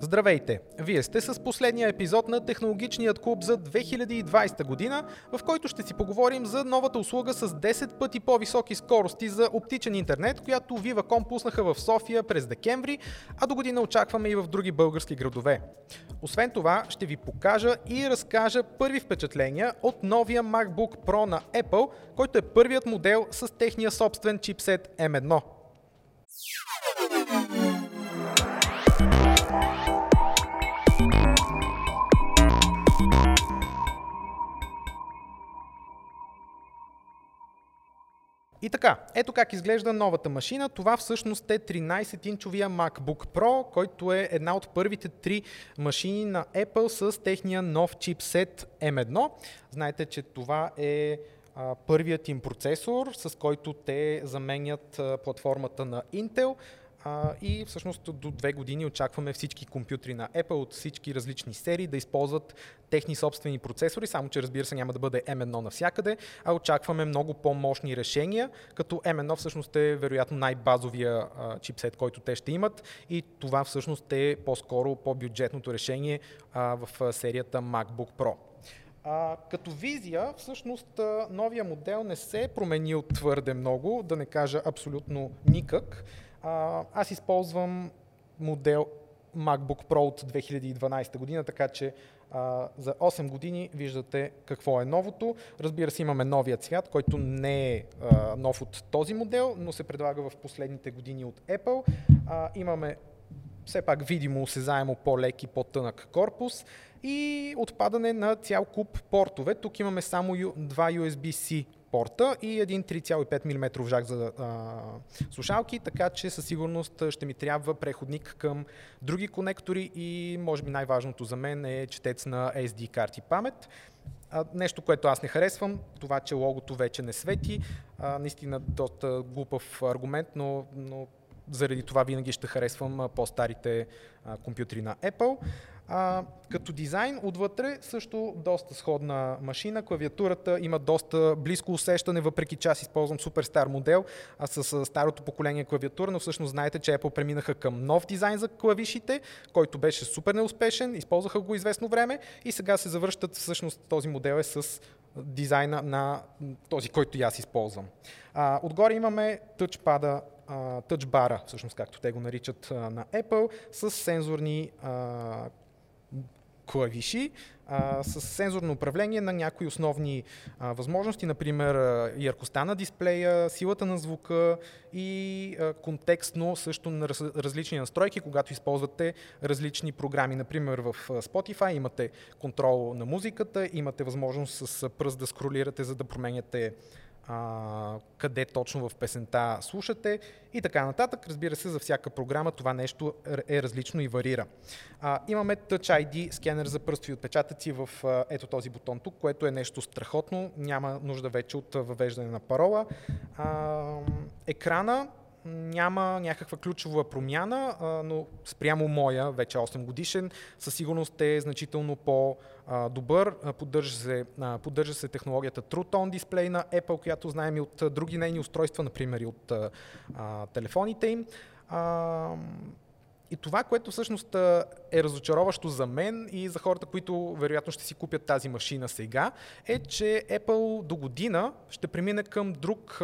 Здравейте! Вие сте с последния епизод на Технологичният клуб за 2020 година, в който ще си поговорим за новата услуга с 10 пъти по-високи скорости за оптичен интернет, която Viva.com пуснаха в София през декември, а до година очакваме и в други български градове. Освен това, ще ви покажа и разкажа първи впечатления от новия MacBook Pro на Apple, който е първият модел с техния собствен чипсет M1. И така, ето как изглежда новата машина. Това всъщност е 13-инчовия MacBook Pro, който е една от първите три машини на Apple с техния нов чипсет M1. Знаете, че това е първият им процесор, с който те заменят платформата на Intel. А, и всъщност до две години очакваме всички компютри на Apple от всички различни серии да използват техни собствени процесори, само че разбира се няма да бъде M1 навсякъде, а очакваме много по-мощни решения, като M1 всъщност е вероятно най-базовия а, чипсет, който те ще имат и това всъщност е по-скоро по-бюджетното решение а, в серията MacBook Pro. А, като визия, всъщност новия модел не се е променил твърде много, да не кажа абсолютно никак. Аз използвам модел MacBook Pro от 2012 година, така че а, за 8 години виждате какво е новото. Разбира се, имаме новия цвят, който не е а, нов от този модел, но се предлага в последните години от Apple. А, имаме все пак видимо, осезаемо по-лек и по-тънък корпус и отпадане на цял куп портове. Тук имаме само два USB-C порта и един 3,5 мм жак за а, слушалки, така че със сигурност ще ми трябва преходник към други конектори и може би най-важното за мен е четец на SD карти памет. А, нещо, което аз не харесвам, това, че логото вече не свети. А, наистина доста глупав аргумент, но, но заради това винаги ще харесвам по-старите а, компютри на Apple. А, като дизайн отвътре също доста сходна машина. Клавиатурата има доста близко усещане, въпреки че аз използвам супер стар модел, а с старото поколение клавиатура, но всъщност знаете, че Apple преминаха към нов дизайн за клавишите, който беше супер неуспешен, използваха го известно време и сега се завръщат всъщност този модел е с дизайна на този, който и аз използвам. А, отгоре имаме тъчпада тъчбара, всъщност както те го наричат на Apple, с сензорни а, клавиши а, с сензорно управление на някои основни а, възможности, например яркостта на дисплея, силата на звука и а, контекстно също на раз, различни настройки, когато използвате различни програми. Например в Spotify имате контрол на музиката, имате възможност с пръст да скролирате, за да променяте а, къде точно в песента слушате и така нататък. Разбира се, за всяка програма това нещо е различно и варира. А, имаме Touch ID скенер за пръстови отпечатъци в а, ето този бутон тук, което е нещо страхотно. Няма нужда вече от въвеждане на парола. А, екрана няма някаква ключова промяна, но спрямо моя, вече 8 годишен, със сигурност е значително по-добър. Поддържа се, поддържа се технологията True Tone Display на Apple, която знаем и от други нейни устройства, например и от телефоните им. И това, което всъщност е разочароващо за мен и за хората, които вероятно ще си купят тази машина сега, е, че Apple до година ще премине към друг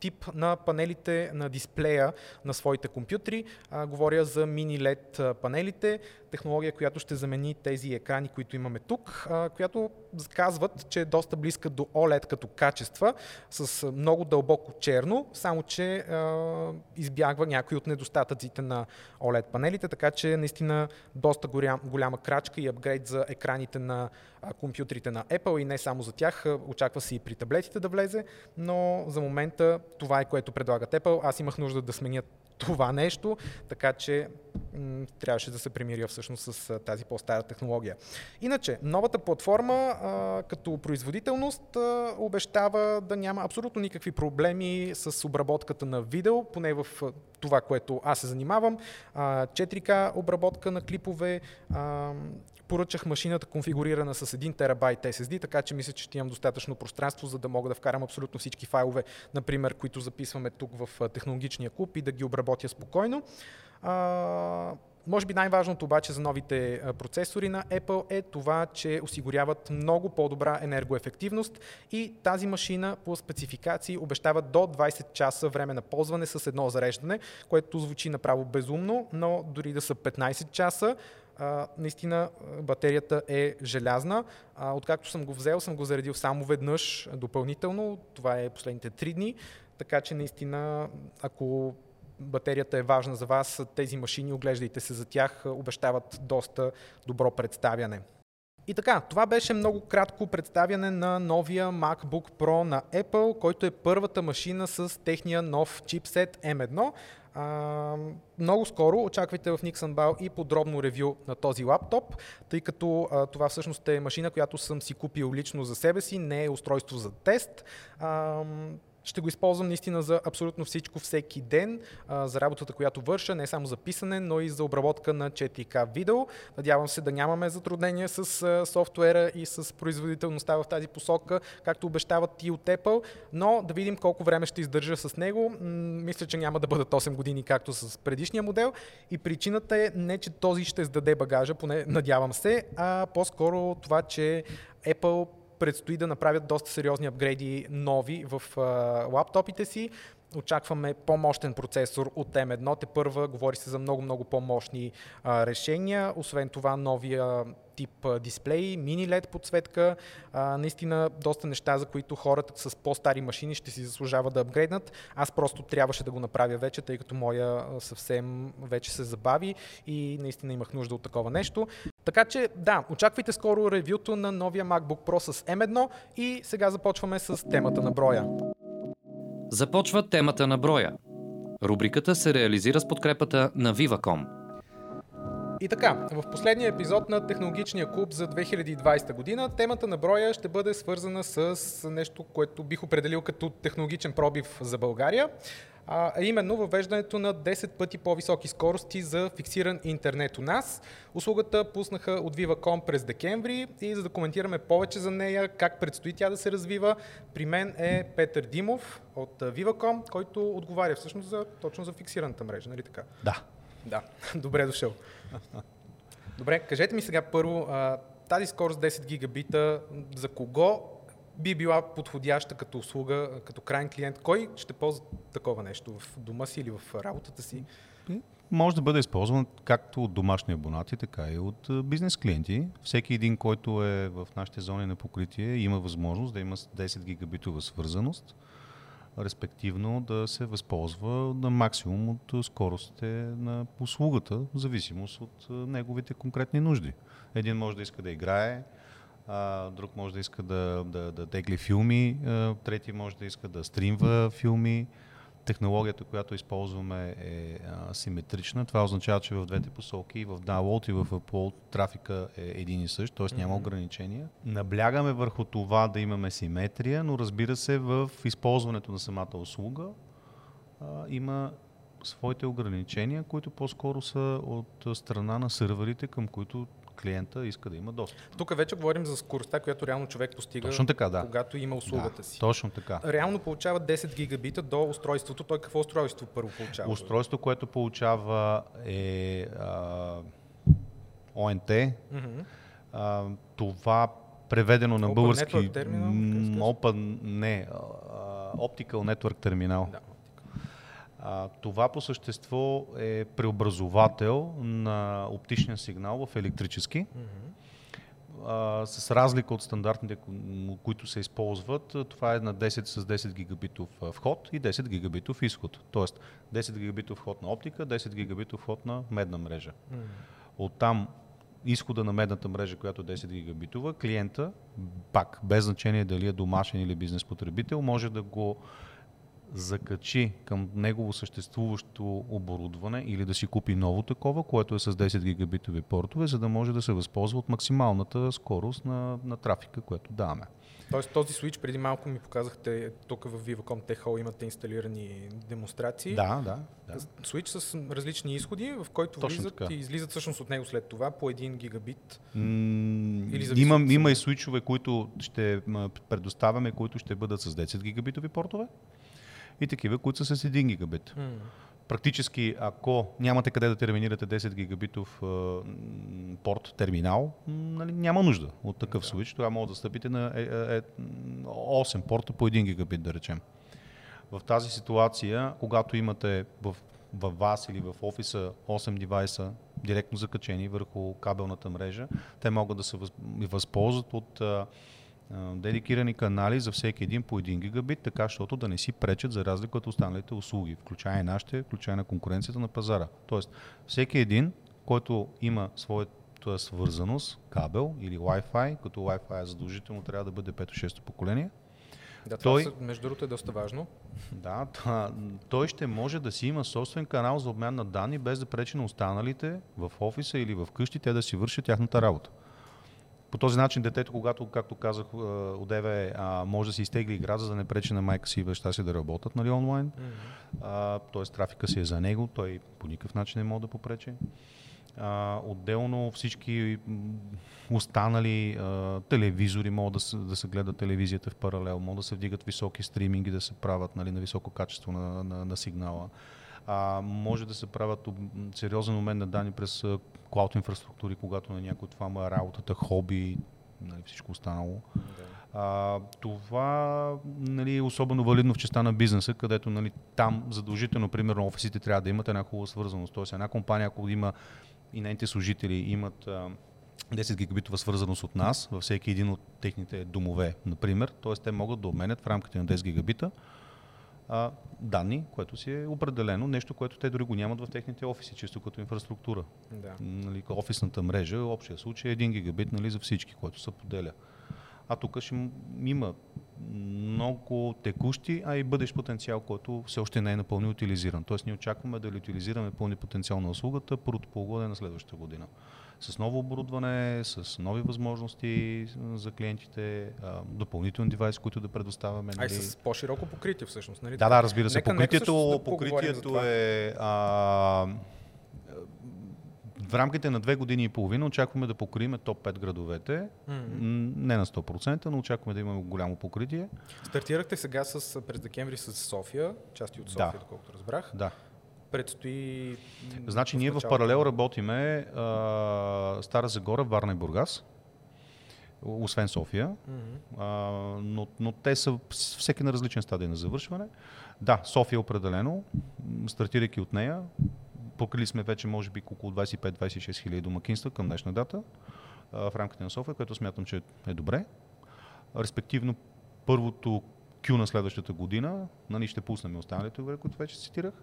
тип на панелите на дисплея на своите компютри. А, говоря за мини LED панелите, технология, която ще замени тези екрани, които имаме тук, а, която казват, че е доста близка до OLED като качества, с много дълбоко черно, само че а, избягва някои от недостатъците на OLED панелите, така че наистина доста голям, голяма крачка и апгрейд за екраните на компютрите на Apple и не само за тях. Очаква се и при таблетите да влезе, но за момента това е което предлагат Apple. Аз имах нужда да сменят това нещо, така че м- трябваше да се примиря всъщност с а, тази по-стара технология. Иначе, новата платформа а, като производителност а, обещава да няма абсолютно никакви проблеми с обработката на видео, поне в това, което аз се занимавам. А, 4K обработка на клипове, а, поръчах машината конфигурирана с 1 терабайт SSD, така че мисля, че ще имам достатъчно пространство, за да мога да вкарам абсолютно всички файлове, например, които записваме тук в технологичния клуб и да ги обработя спокойно. А, може би най-важното обаче за новите процесори на Apple е това, че осигуряват много по-добра енергоефективност и тази машина по спецификации обещава до 20 часа време на ползване с едно зареждане, което звучи направо безумно, но дори да са 15 часа, а, наистина батерията е желязна. А, откакто съм го взел, съм го заредил само веднъж допълнително. Това е последните 3 дни. Така че наистина, ако батерията е важна за вас, тези машини, оглеждайте се за тях, обещават доста добро представяне. И така, това беше много кратко представяне на новия MacBook Pro на Apple, който е първата машина с техния нов чипсет M1. А, много скоро очаквайте в Nixon Bau и подробно ревю на този лаптоп, тъй като а, това всъщност е машина, която съм си купил лично за себе си, не е устройство за тест. А, ще го използвам наистина за абсолютно всичко всеки ден, а, за работата, която върша, не само за писане, но и за обработка на 4K видео. Надявам се да нямаме затруднения с а, софтуера и с производителността в тази посока, както обещават и от Apple, но да видим колко време ще издържа с него. М- мисля, че няма да бъдат 8 години, както с предишния модел. И причината е не, че този ще сдаде багажа, поне надявам се, а по-скоро това, че Apple предстои да направят доста сериозни апгрейди нови в а, лаптопите си. Очакваме по-мощен процесор от M1. Те първа говори се за много-много по-мощни а, решения. Освен това, новия тип дисплей, мини LED подсветка, а, наистина доста неща, за които хората с по-стари машини ще си заслужава да апгрейднат. Аз просто трябваше да го направя вече, тъй като моя съвсем вече се забави и наистина имах нужда от такова нещо. Така че да, очаквайте скоро ревюто на новия MacBook Pro с M1 и сега започваме с темата на броя. Започва темата на броя. Рубриката се реализира с подкрепата на Viva.com. И така, в последния епизод на Технологичния клуб за 2020 година темата на броя ще бъде свързана с нещо, което бих определил като технологичен пробив за България, а именно въвеждането на 10 пъти по-високи скорости за фиксиран интернет у нас. Услугата пуснаха от Viva.com през декември и за да коментираме повече за нея, как предстои тя да се развива, при мен е Петър Димов от Viva.com, който отговаря всъщност за, точно за фиксираната мрежа, нали така? Да. Да, добре дошъл. Добре, кажете ми сега първо, тази скорост 10 гигабита за кого би била подходяща като услуга, като крайен клиент? Кой ще ползва такова нещо в дома си или в работата си? Може да бъде използван както от домашни абонати, така и от бизнес клиенти. Всеки един, който е в нашите зони на покритие, има възможност да има 10 гигабитова свързаност, респективно да се възползва на максимум от скоростите на услугата, в зависимост от неговите конкретни нужди. Един може да иска да играе, а, друг може да иска да, да, да тегли филми, а, трети може да иска да стримва филми. Технологията, която използваме е а, симетрична. Това означава, че в двете посоки, в download и в upload, трафика е един и същ, т.е. няма ограничения. Наблягаме върху това да имаме симетрия, но разбира се, в използването на самата услуга а, има своите ограничения, които по-скоро са от страна на сървърите, към които клиента иска да има достъп. Тук вече говорим за скоростта, която реално човек постига, Точно така, да. когато има услугата да, си. Точно така. Реално получава 10 гигабита до устройството. Той какво устройство първо получава? Устройство, което получава е а, ОНТ. Mm-hmm. А, това преведено на Open български... Network Terminal, Open, не, Optical Network Terminal. Да. А, това по същество е преобразовател на оптичния сигнал в електрически. Mm-hmm. А, с разлика от стандартните, които се използват, това е на 10 с 10 гигабитов вход и 10 гигабитов изход. Тоест 10 гигабитов вход на оптика, 10 гигабитов вход на медна мрежа. Mm-hmm. Оттам изхода на медната мрежа, която е 10 гигабитова, клиента, пак без значение дали е домашен или бизнес потребител, може да го закачи към негово съществуващо оборудване или да си купи ново такова, което е с 10 гигабитови портове, за да може да се възползва от максималната скорост на, на трафика, което даваме. Тоест този switch преди малко ми показахте, тук в Viva.com Tech имате инсталирани демонстрации. Да, да. да. Switch с различни изходи, в който Точно влизат така. и излизат всъщност от него след това по 1 гигабит. М- Или има, има и свичове, които ще предоставяме, които ще бъдат с 10 гигабитови портове и такива, които са с 1 гигабит. М. практически, ако нямате къде да терминирате 10 гигабитов порт терминал, нали, няма нужда от такъв да. switch. Тогава може да стъпите на е, е, 8 е, порта по 1 гигабит, да речем. В тази ситуация, когато имате в, в вас или в офиса 8 девайса директно закачени върху кабелната мрежа, те могат да се възползват от дедикирани канали за всеки един по 1 гигабит, така защото да не си пречат за разлика от останалите услуги, включая и нашите, включая на конкуренцията на пазара. Тоест, всеки един, който има своята свързаност, кабел или Wi-Fi, като Wi-Fi е задължително трябва да бъде 5-6 поколение, да, той, това между другото е доста важно. Да, той ще може да си има собствен канал за обмен на данни, без да пречи на останалите в офиса или в къщи, те да си вършат тяхната работа. По този начин детето, когато, както казах, одеве, може да си изтегли игра, за да не пречи на майка си и баща си да работят нали, онлайн. Mm-hmm. Тоест трафика си е за него, той по никакъв начин не може да попречи. А, отделно всички останали а, телевизори могат да се, да се гледат телевизията в паралел, могат да се вдигат високи стриминги, да се правят нали, на високо качество на, на, на сигнала. А, може да се правят сериозен момент на данни през клауд инфраструктури, когато на някой това му е работата, хоби, нали, всичко останало. Да. А, това нали, е особено валидно в частта на бизнеса, където нали, там задължително, примерно, офисите трябва да имат една хубава свързаност. Тоест, една компания, ако има и нейните служители имат а, 10 гигабитова свързаност от нас във всеки един от техните домове, например, т.е. те могат да обменят в рамките на 10 гигабита а, данни, което си е определено, нещо, което те дори го нямат в техните офиси, чисто като инфраструктура. Да. Нали, офисната мрежа, общия случай е 1 гигабит нали, за всички, което се поделя. А тук ще има много текущи, а и бъдещ потенциал, който все още не е напълно утилизиран. Тоест ние очакваме да утилизираме пълни потенциал на услугата първото полугодие на следващата година. С ново оборудване, с нови възможности за клиентите, допълнителни девайси, които да предоставяме. Нали? А и с по-широко покритие всъщност. Нали? Да, да, разбира се. Нека, покритието, нека покритието е а, в рамките на две години и половина очакваме да покрием топ 5 градовете. Mm-hmm. Не на 100%, но очакваме да имаме голямо покритие. Стартирахте сега с, през декември с София, части от София, да. доколкото разбрах. Да. Предстои. Значи, ние в паралел работиме а, Стара Загора, Варна и Бургас освен София, mm-hmm. а, но, но те са всеки на различен стадий на завършване. Да, София определено, стартирайки от нея, покрили сме вече може би около 25-26 хиляди домакинства към днешна дата в рамките на София, което смятам, че е добре. Респективно първото Q на следващата година, нали, ще пуснем останалите, които вече цитирах,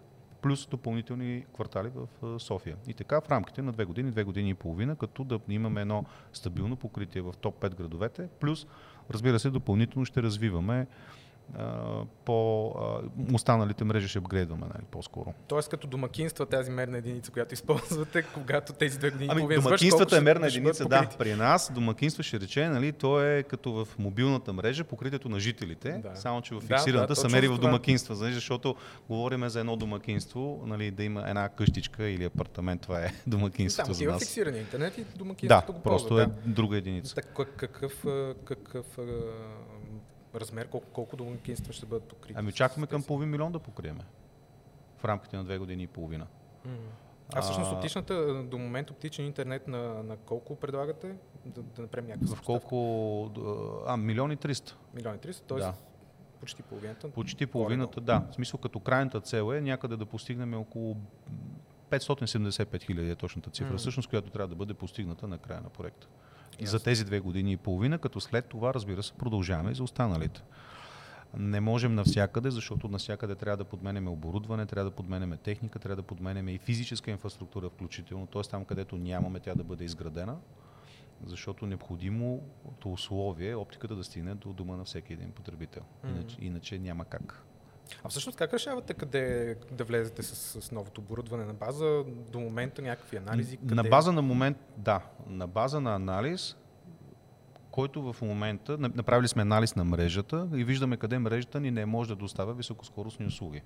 плюс допълнителни квартали в София. И така в рамките на две години, две години и половина, като да имаме едно стабилно покритие в топ 5 градовете, плюс разбира се, допълнително ще развиваме по останалите мрежи ще апгрейдваме нали, по-скоро. Тоест като домакинства тази мерна единица, която използвате, когато тези две години ами, домакинствата е мерна единица, да. При нас домакинство ще рече, нали, то е като в мобилната мрежа, покритието на жителите, да. само че в фиксираната да, да, се мери в домакинства, нали, защото говорим за едно домакинство, нали, да има една къщичка или апартамент, това е домакинството да, за нас. фиксиран интернет и домакинството да, го просто ползва, е да. друга единица. Так, какъв, какъв размер, колко, колко домакинства ще бъдат покрити? Ами очакваме към половин милион да покриеме в рамките на две години и половина. А всъщност оптичната, до момент оптичен интернет на, на колко предлагате? Да, да направим някаква В колко? А, милион и триста. Милион и триста, т.е. Да. почти половината? Почти половината, да. В смисъл като крайната цел е някъде да постигнем около 575 хиляди е точната цифра, mm. всъщност, която трябва да бъде постигната на края на проекта. Yes. За тези две години и половина, като след това, разбира се, продължаваме и за останалите. Не можем навсякъде, защото навсякъде трябва да подменяме оборудване, трябва да подменяме техника, трябва да подменяме и физическа инфраструктура включително, т.е. там, където нямаме, тя да бъде изградена, защото необходимото условие е оптиката да стигне до дома на всеки един потребител. Иначе, mm-hmm. иначе няма как. А всъщност как решавате къде да влезете с, с новото оборудване на база до момента някакви анализи? Къде... На база на момент, да. На база на анализ, който в момента, направили сме анализ на мрежата и виждаме къде мрежата ни не може да доставя високоскоростни услуги.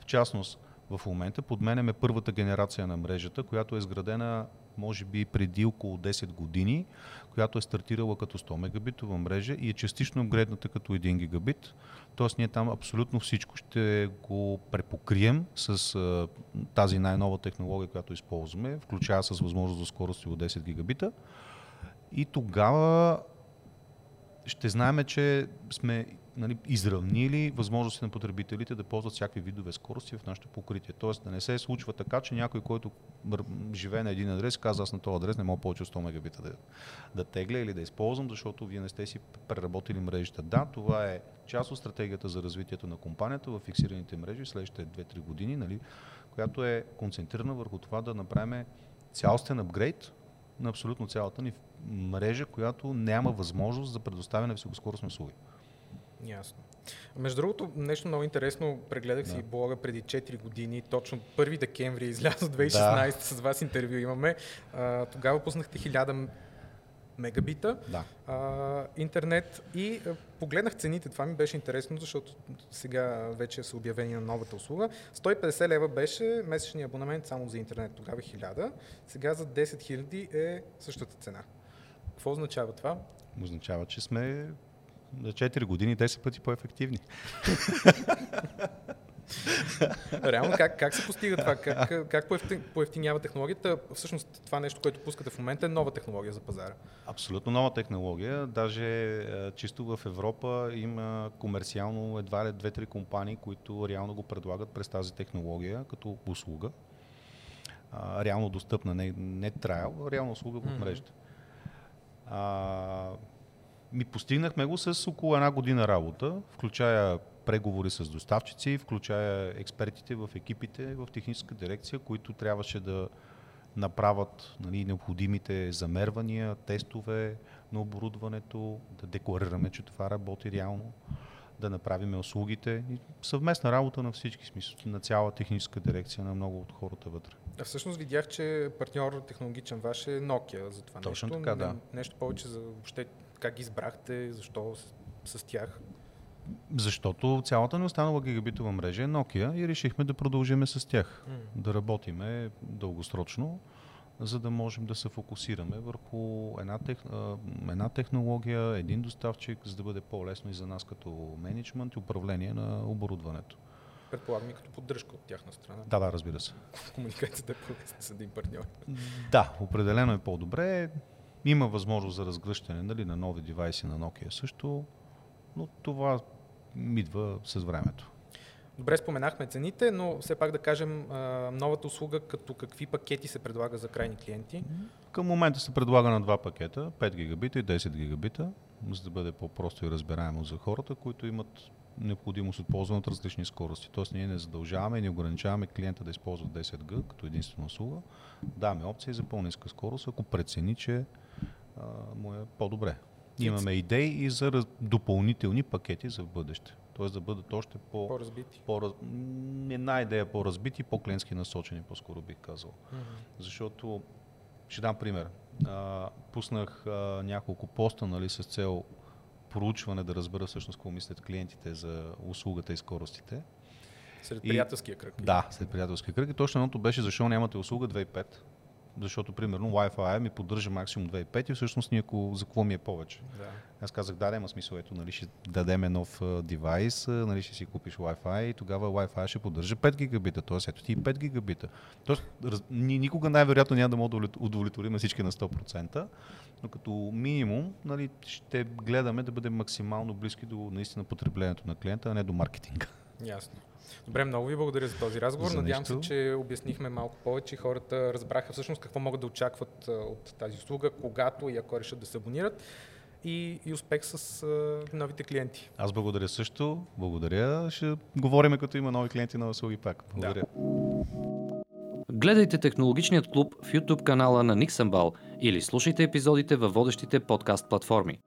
В частност, в момента подменяме първата генерация на мрежата, която е изградена може би преди около 10 години, която е стартирала като 100 мегабитова мрежа и е частично апгрейдната като 1 гигабит. Тоест ние там абсолютно всичко ще го препокрием с а, тази най-нова технология, която използваме, включая с възможност за скорости от 10 гигабита. И тогава ще знаем, че сме нали, изравнили възможности на потребителите да ползват всякакви видове скорости в нашето покритие. Тоест да не се случва така, че някой, който живее на един адрес, казва аз на този адрес не мога повече от 100 мегабита да, да тегля или да използвам, защото вие не сте си преработили мрежата. Да, това е част от стратегията за развитието на компанията в фиксираните мрежи следващите 2-3 години, нали, която е концентрирана върху това да направим цялостен апгрейд на абсолютно цялата ни мрежа, която няма възможност за предоставяне на високоскоростни услуги. Ясно. Между другото, нещо много интересно, прегледах да. си блога преди 4 години, точно 1 декември излязо 2016 да. с вас интервю имаме. А, тогава пуснахте 1000 мегабита да. а, интернет и а, погледнах цените. Това ми беше интересно, защото сега вече са обявени на новата услуга. 150 лева беше месечния абонамент само за интернет, тогава 1000. Сега за 10 000 е същата цена. Какво означава това? Означава, че сме за 4 години 10 пъти по-ефективни. Реално как, как се постига това? Как, как поевтинява технологията? Всъщност това нещо, което пускате в момента е нова технология за пазара. Абсолютно нова технология. Даже е, чисто в Европа има комерциално едва ли две-три компании, които реално го предлагат през тази технология като услуга. реално достъпна, не, не трайл, реално услуга в мрежата. А, ми постигнахме го с около една година работа, включая преговори с доставчици, включая експертите в екипите в техническа дирекция, които трябваше да направят нали, необходимите замервания, тестове на оборудването, да декларираме, че това работи реално, да направим услугите. И съвместна работа на всички смисъл, на цяла техническа дирекция, на много от хората вътре. А всъщност видях, че партньор технологичен ваш е Nokia за това Точно нещо. така, да. Нещо повече за въобще как избрахте, защо с, с тях? Защото цялата ни останала гигабитова мрежа е Nokia и решихме да продължиме с тях, mm. да работиме дългосрочно, за да можем да се фокусираме върху една, тех, една технология, един доставчик, за да бъде по-лесно и за нас като менеджмент и управление на оборудването. Предполагам и като поддръжка от тяхна страна. Да, да, разбира се. Комуникацията е по с един партньор. Да, определено е по-добре. Има възможност за разгръщане нали, на нови девайси на Nokia също, но това идва с времето. Добре, споменахме цените, но все пак да кажем новата услуга като какви пакети се предлага за крайни клиенти? Към момента се предлага на два пакета, 5 гигабита и 10 гигабита, за да бъде по-просто и разбираемо за хората, които имат необходимост от ползване от различни скорости. Тоест ние не задължаваме и не ограничаваме клиента да използва 10G като единствена услуга. Даваме опции за по-ниска скорост, ако прецени, че а, му е по-добре. Имаме идеи и за допълнителни пакети за бъдеще. Тоест да бъдат още по... По-разбити. По... Една идея по-разбити, по-клиентски насочени, по-скоро бих казал. Mm-hmm. Защото, ще дам пример. А, пуснах а, няколко поста нали, с цел проучване да разбера всъщност какво мислят клиентите за услугата и скоростите. Сред приятелския кръг. Да, сред приятелския кръг. И точно едното беше защо нямате услуга 2.5 защото примерно Wi-Fi ми поддържа максимум 2.5 и всъщност ние ако, за какво ми е повече. Да. Аз казах, да, има смисъл, ето, нали, ще дадем нов девайс, нали, ще си купиш Wi-Fi и тогава Wi-Fi ще поддържа 5 гигабита, т.е. ето ти 5 гигабита. Тоест, раз, никога най-вероятно няма да мога да удовлетворим всички на 100%, но като минимум нали, ще гледаме да бъдем максимално близки до наистина потреблението на клиента, а не до маркетинга. Ясно. Добре, много ви благодаря за този разговор. За Надявам се, че обяснихме малко повече и хората разбраха всъщност какво могат да очакват от тази услуга, когато и ако решат да се абонират. И, и успех с а, новите клиенти. Аз благодаря също. Благодаря. Ще говорим като има нови клиенти на услуги пак. Благодаря. Да. Гледайте Технологичният клуб в YouTube канала на Nixonbal или слушайте епизодите във водещите подкаст платформи.